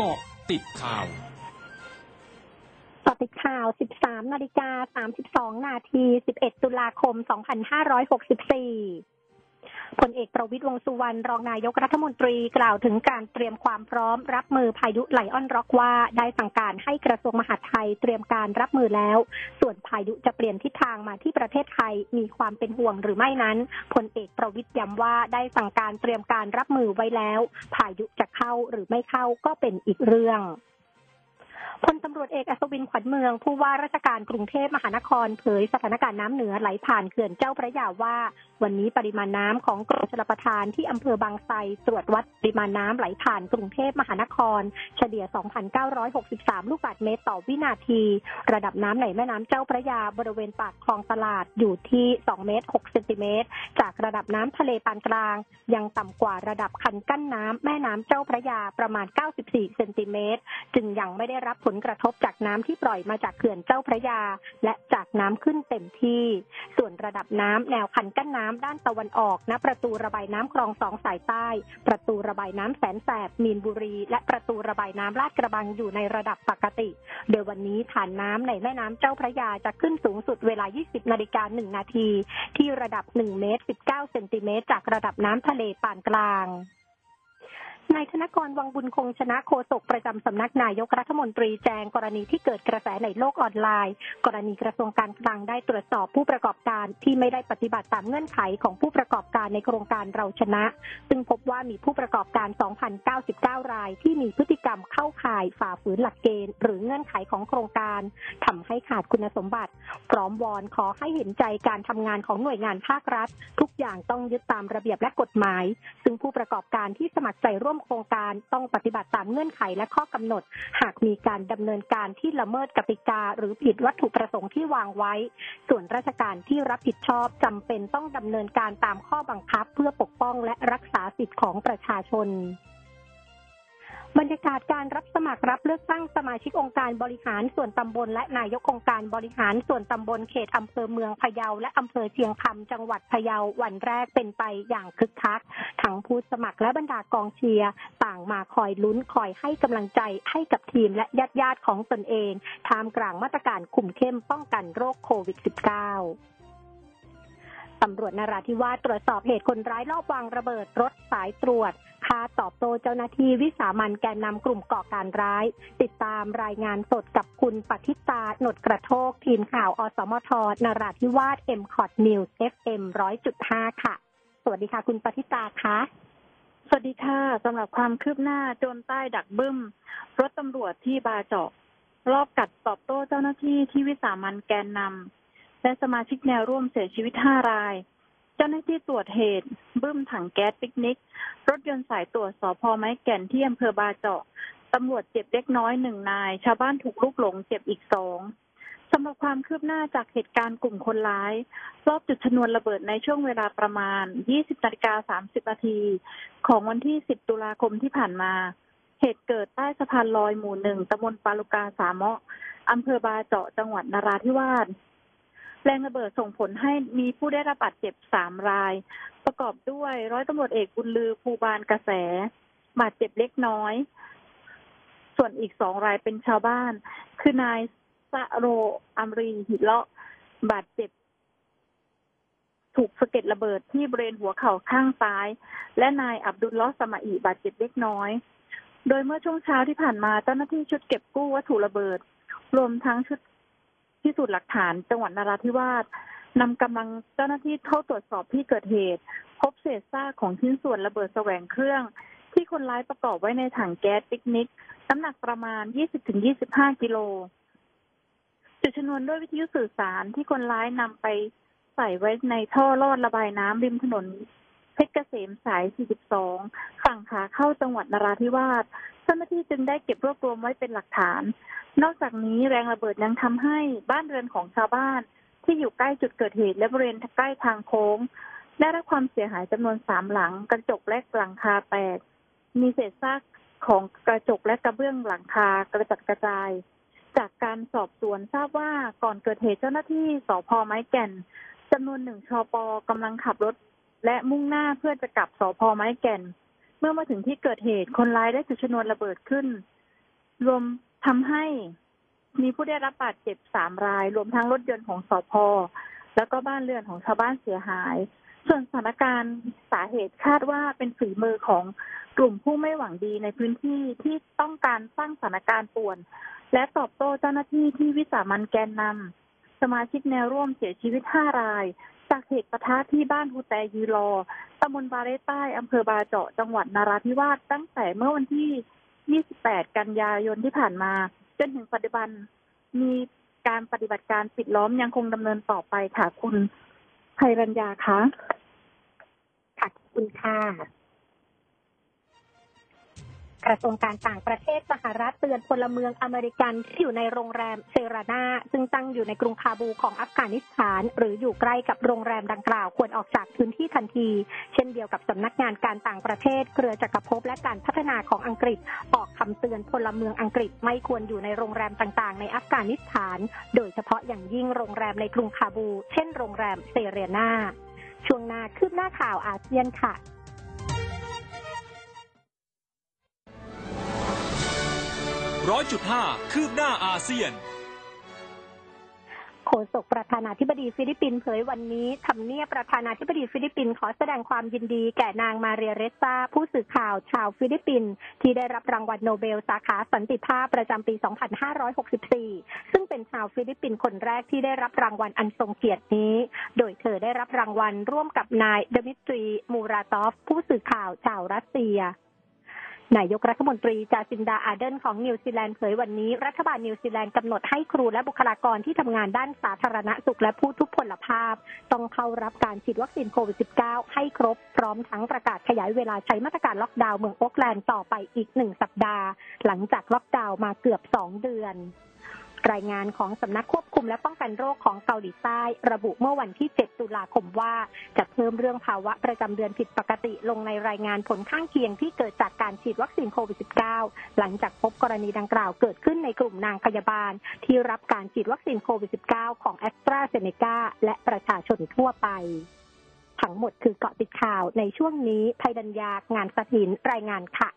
กาะติดข่าวติดข่าว 13นาฬิกา32นาที 11 ตุลาคม 2564 พลเอกประวิตรวงสุวรรณรองนายกรัฐมนตรีกล่าวถึงการเตรียมความพร้อม รับมือพายุไลออนร็อกว่าได้สั่งการให้กระทรวงมหาดไทยเตรียมการรับมือแล้ว ส่วนพายุจะเปลี่ยนทิศทางมาที่ประเทศไทยมีความเป็นห่วงหรือไม่นั้นพลเอกประวิตรย้ำว่าได้สั่งการเตรียมการรับมือไว้แล้ว พายุจะเข้าหรือไม่เข้าก็เป็นอีกเรื่องพลตำรวจเอกอัศวินขวัญเมืองผู้ว่าราชการกรุงเทพมหานครเผยสถานการณ์น้ำเหนือไหลผ่านเขื่อนเจ้าพระยาว่า วันนี้ปริมาณน้ำของกรมชลประทานที่อำเภอบางไทรตรวจวัดปริมาณน้ำไหลผ่านกรุงเทพมหานคร เฉลี่ย 2,963 ลูกบาศก์เมตรต่อวินาที ระดับน้ำในแม่น้ำเจ้าพระยาบริเวณปากคลองตลาดอยู่ที่ 2 เมตร 6 เซนติเมตร จากระดับน้ำทะเลปานกลาง ยังต่ำกว่าระดับคันกั้นน้ำแม่น้ำเจ้าพระยาประมาณ 94 เซนติเมตร จึงยังไม่ได้รับผลกระทบจากน้ำที่ปล่อยมาจากเขื่อนเจ้าพระยา และจากน้ำขึ้นเต็มที่ ส่วนระดับน้ำแนวคันกั้นน้้ำด้านตะวันออกณประตูระบายน้ำคลองสองสายใต้ ประตูระบายน้ำแสนแสบมีนบุรี และประตูระบายน้ำลาดกระบังอยู่ในระดับปกติ โดยวันนี้ฐานน้ำในแม่น้ำเจ้าพระยาจะขึ้นสูงสุดเวลา 20 นาฬิกา 1 นาที ที่ระดับ 1 เมตร 19 เซนติเมตรจากระดับน้ำทะเลปานกลาง นายธนกรวังบุญคงชนะโฆษกประจำสำนักนายกรัฐมนตรีแจงกรณีที่เกิดกระแสในโลกออนไลน์ กรณีกระทรวงการคลังได้ตรวจสอบผู้ประกอบการที่ไม่ได้ปฏิบัติตามเงื่อนไขของผู้ประกอบการในโครงการเราชนะ ซึ่งพบว่ามีผู้ประกอบการ 2,099 ราย ที่มีพฤติกรรมเข้าข่ายฝ่าฝืนหลักเกณฑ์ หรือเงื่อนไขของโครงการทำให้ขาดคุณสมบัติ พร้อมวอนขอให้เห็นใจการทำงานของหน่วยงานภาครัฐ ทุกอย่างต้องยึดตามระเบียบและกฎหมาย ซึ่งผู้ประกอบการที่สมัครใจร่วมโครงการต้องปฏิบัติตามเงื่อนไขและข้อกำหนด หากมีการดำเนินการที่ละเมิดกติกา หรือผิดวัตถุประสงค์ที่วางไว้ ส่วนราชการที่รับผิดชอบจำเป็นต้องดำเนินการตามข้อบังคับ เพื่อปกป้องและรักษาสิทธิของประชาชน บรรยากาศการรับสมัครรับเลือกตั้งสมาชิกองค์การบริหารส่วนตำบล และนายกองค์การบริหารส่วนตำบลเขตอำเภอเมืองพะเยา และอำเภอเชียงคำจังหวัดพะเยาวันแรกเป็นไปอย่างคึกคัก ทั้งผู้สมัครและบรรดากองเชียร์ต่างมาคอยลุ้นคอยให้กำลังใจให้กับทีมและญาติญาติของตนเองท่ามกลางมาตรการคุมเข้มป้องกันโรคโควิด -19 ตำรวจนราธิวาสตรวจสอบเหตุคนร้ายลอบวางระเบิดรถสายตรวจฆ่าตอบโต้เจ้าหน้าที่วิสามันแกนนำกลุ่มก่อการร้าย ติดตามรายงานสดกับคุณปฏิตาหนดกระโทก ทีมข่าวอสมทนราธิวาส m c o t News FM 100.5ค่ะ สวัสดีค่ะ คุณปฏิตาคะสวัสดีค่ะสำหรับความคืบหน้าโจรใต้ดักบึ้ม รถตำรวจที่บาเจาะรอบกัดตอบโต้เจ้าหน้าที่ที่วิสามันแกนนำ และสมาชิกแนวร่วมเสียชีวิตห้าราย เจ้าหน้าที่ตรวจเหตุ บึ้มถังแก๊สปิกนิก รถยนต์สายตรวจสพไม้แก่นที่อำเภอบาเจาะตำรวจเจ็บเล็กน้อยหนึ่งนาย ชาวบ้านถูกลูกหลงเจ็บอีกสองสำหรับความคืบหน้าจากเหตุการณ์กลุ่มคนร้าย รอบจุดชนวนระเบิดในช่วงเวลาประมาณ 20นาฬิกา30นาทีของวันที่ 10 ตุลาคมที่ผ่านมา เหตุเกิดใต้สะพานลอยหมู่หนึ่งตำบลปาลุกาสามะอำเภอบาเจาะจังหวัดนราธิวาส แรงระเบิดส่งผลให้มีผู้ได้รับบาดเจ็บสามราย ประกอบด้วยร้อยตำรวจเอกบุญลือภูบาลกระแส บาดเจ็บเล็กน้อย ส่วนอีกสองรายเป็นชาวบ้าน คือนายสะโรอัมรีหิเลาะบาดเจ็บ ถูกสะเก็ดระเบิดที่บริเวณหัวเข่าข้างซ้าย และนายอับดุลลอสมาอีบาดเจ็บเล็กน้อย โดยเมื่อช่วงเช้าที่ผ่านมาเจ้าหน้าที่ชุดเก็บกู้วัตถุระเบิด รวมทั้งชุด พิสูจน์หลักฐานจังหวัดนราธิวาสนำกำลังเจ้าหน้าที่เข้าตรวจสอบที่เกิดเหตุ พบเศษซากของชิ้นส่วนระเบิดแสวงเครื่อง ที่คนร้ายประกอบไว้ในถังแก๊สปิกนิก น้ำหนักประมาณ 20-25 กิโลจุดชนวนด้วยวิทยุสื่อสารที่คนร้ายนำไปใส่ไว้ในท่อลอดระบายน้ำริมถนนเพชรเกษมสาย 42 ฝั่งขาเข้าจังหวัดนราธิวาสเจ้าหน้าที่จึงได้เก็บรวบรวมไว้เป็นหลักฐาน นอกจากนี้แรงระเบิดยังทำให้บ้านเรือนของชาวบ้าน ที่อยู่ใกล้จุดเกิดเหตุและบริเวณใกล้ทางโค้ง ได้รับความเสียหายจำนวนสามหลัง กระจกและหลังคาแตกมีเศษซากของกระจกและกระเบื้องหลังคากระจัดกระจาย จากการสอบสวนทราบว่าก่อนเกิดเหตุเจ้าหน้าที่สพไม้แก่นจำนวนหนึ่งชปกำลังขับรถ และมุ่งหน้าเพื่อจะกลับสพไม้แก่น เมื่อมาถึงที่เกิดเหตุคนร้ายได้จุดชนวนระเบิดขึ้น รวม ทำให้มีผู้ได้รับบาดเจ็บสามราย รวมทั้งรถยนต์ของสอพแล้วก็บ้านเรือนของชาวบ้านเสียหาย ส่วนสถานการณ์สาเหตุคาดว่าเป็นฝีมือของกลุ่มผู้ไม่หวังดีในพื้นที่ที่ต้องการสร้างสถานการณ์ป่วน และตอบโต้เจ้าหน้าที่ที่วิสามันแกนนำสมาชิกแนวร่วมเสียชีวิตห้าราย จากเหตุปะทะที่บ้านฮูแตยีรอตำบลบาเรใต้อำเภอบาเจาะจังหวัดนาราธิวาสตั้งแต่เมื่อวันที่ 28 กันยายนที่ผ่านมา จนถึงปัจจุบันมีการปฏิบัติการปิดล้อมยังคงดำเนินต่อไปค่ะ คุณไพรัญญาคะค่ะคุณค่ะ กระทรวงการต่างประเทศสหรัฐเตือนพลเมืองอเมริกันที่อยู่ในโรงแรมเซรานาซึ่งตั้งอยู่ในกรุงคาบูของอัฟกานิสถาน หรืออยู่ใกล้กับโรงแรมดังกล่าวควรออกจากพื้นที่ทันที เช่นเดียวกับสำนักงานการต่างประเทศ เครือจักรภพและการพัฒนาของอังกฤษ ออกคำเตือนพลเมืองอังกฤษไม่ควรอยู่ในโรงแรมต่างๆ ในอัฟกานิสถาน โดยเฉพาะอย่างยิ่งโรงแรมในกรุงคาบู เช่น โรงแรมเซเรนาช่วงหน้าคืบหน้าข่าวอาเซียนค่ะ ร้อยจุดห้าคืบหน้าอาเซียนโฆษกประธานาธิบดีฟิลิปปินส์เผยวันนี้ทำเนียบประธานาธิบดีฟิลิปปินส์ขอแสดงความยินดีแก่นางมาเรียเรสซาผู้สื่อข่าวชาวฟิลิปปินส์ที่ได้รับรางวัลโนเบลสาขาสันติภาพประจำปี 2564 ซึ่งเป็นชาวฟิลิปปินส์คนแรกที่ได้รับรางวัลอันทรงเกียรตินี้ โดยเธอได้รับรางวัลร่วมกับนายเดมิตรีมูราตอฟ ผู้สื่อข่าวชาวรัสเซีย นายกรัฐมนตรีจาซินดาอาเดนของนิวซีแลนด์เผยวันนี้ รัฐบาลนิวซีแลนด์กำหนดให้ครูและบุคลากรที่ทำงานด้านสาธารณสุขและผู้ทุพพลภาพ ต้องเข้ารับการฉีดวัคซีนโควิด -19 ให้ครบ พร้อมทั้งประกาศขยายเวลาใช้มาตรการล็อกดาวน์เมืองโอ๊กแลนด์ต่อไปอีกหนึ่งสัปดาห์ หลังจากล็อกดาวน์มาเกือบสองเดือน รายงานของสำนักควบคุมและป้องกันโรคของเกาหลีใต้ ระบุเมื่อวันที่ 7 ตุลาคมว่าจะเพิ่มเรื่องภาวะประจำเดือนผิดปกติลงในรายงานผลข้างเคียงที่เกิดจากการฉีดวัคซีนโควิด -19 หลังจากพบกรณีดังกล่าวเกิดขึ้นในกลุ่มนางพยาบาล ที่รับการฉีดวัคซีนโควิด -19 ของแอสตราเซเนกาและประชาชนทั่วไปทั้งหมดคือเกาะติดข่าวในช่วงนี้ภัยดัญญางานสถินรายงานค่ะ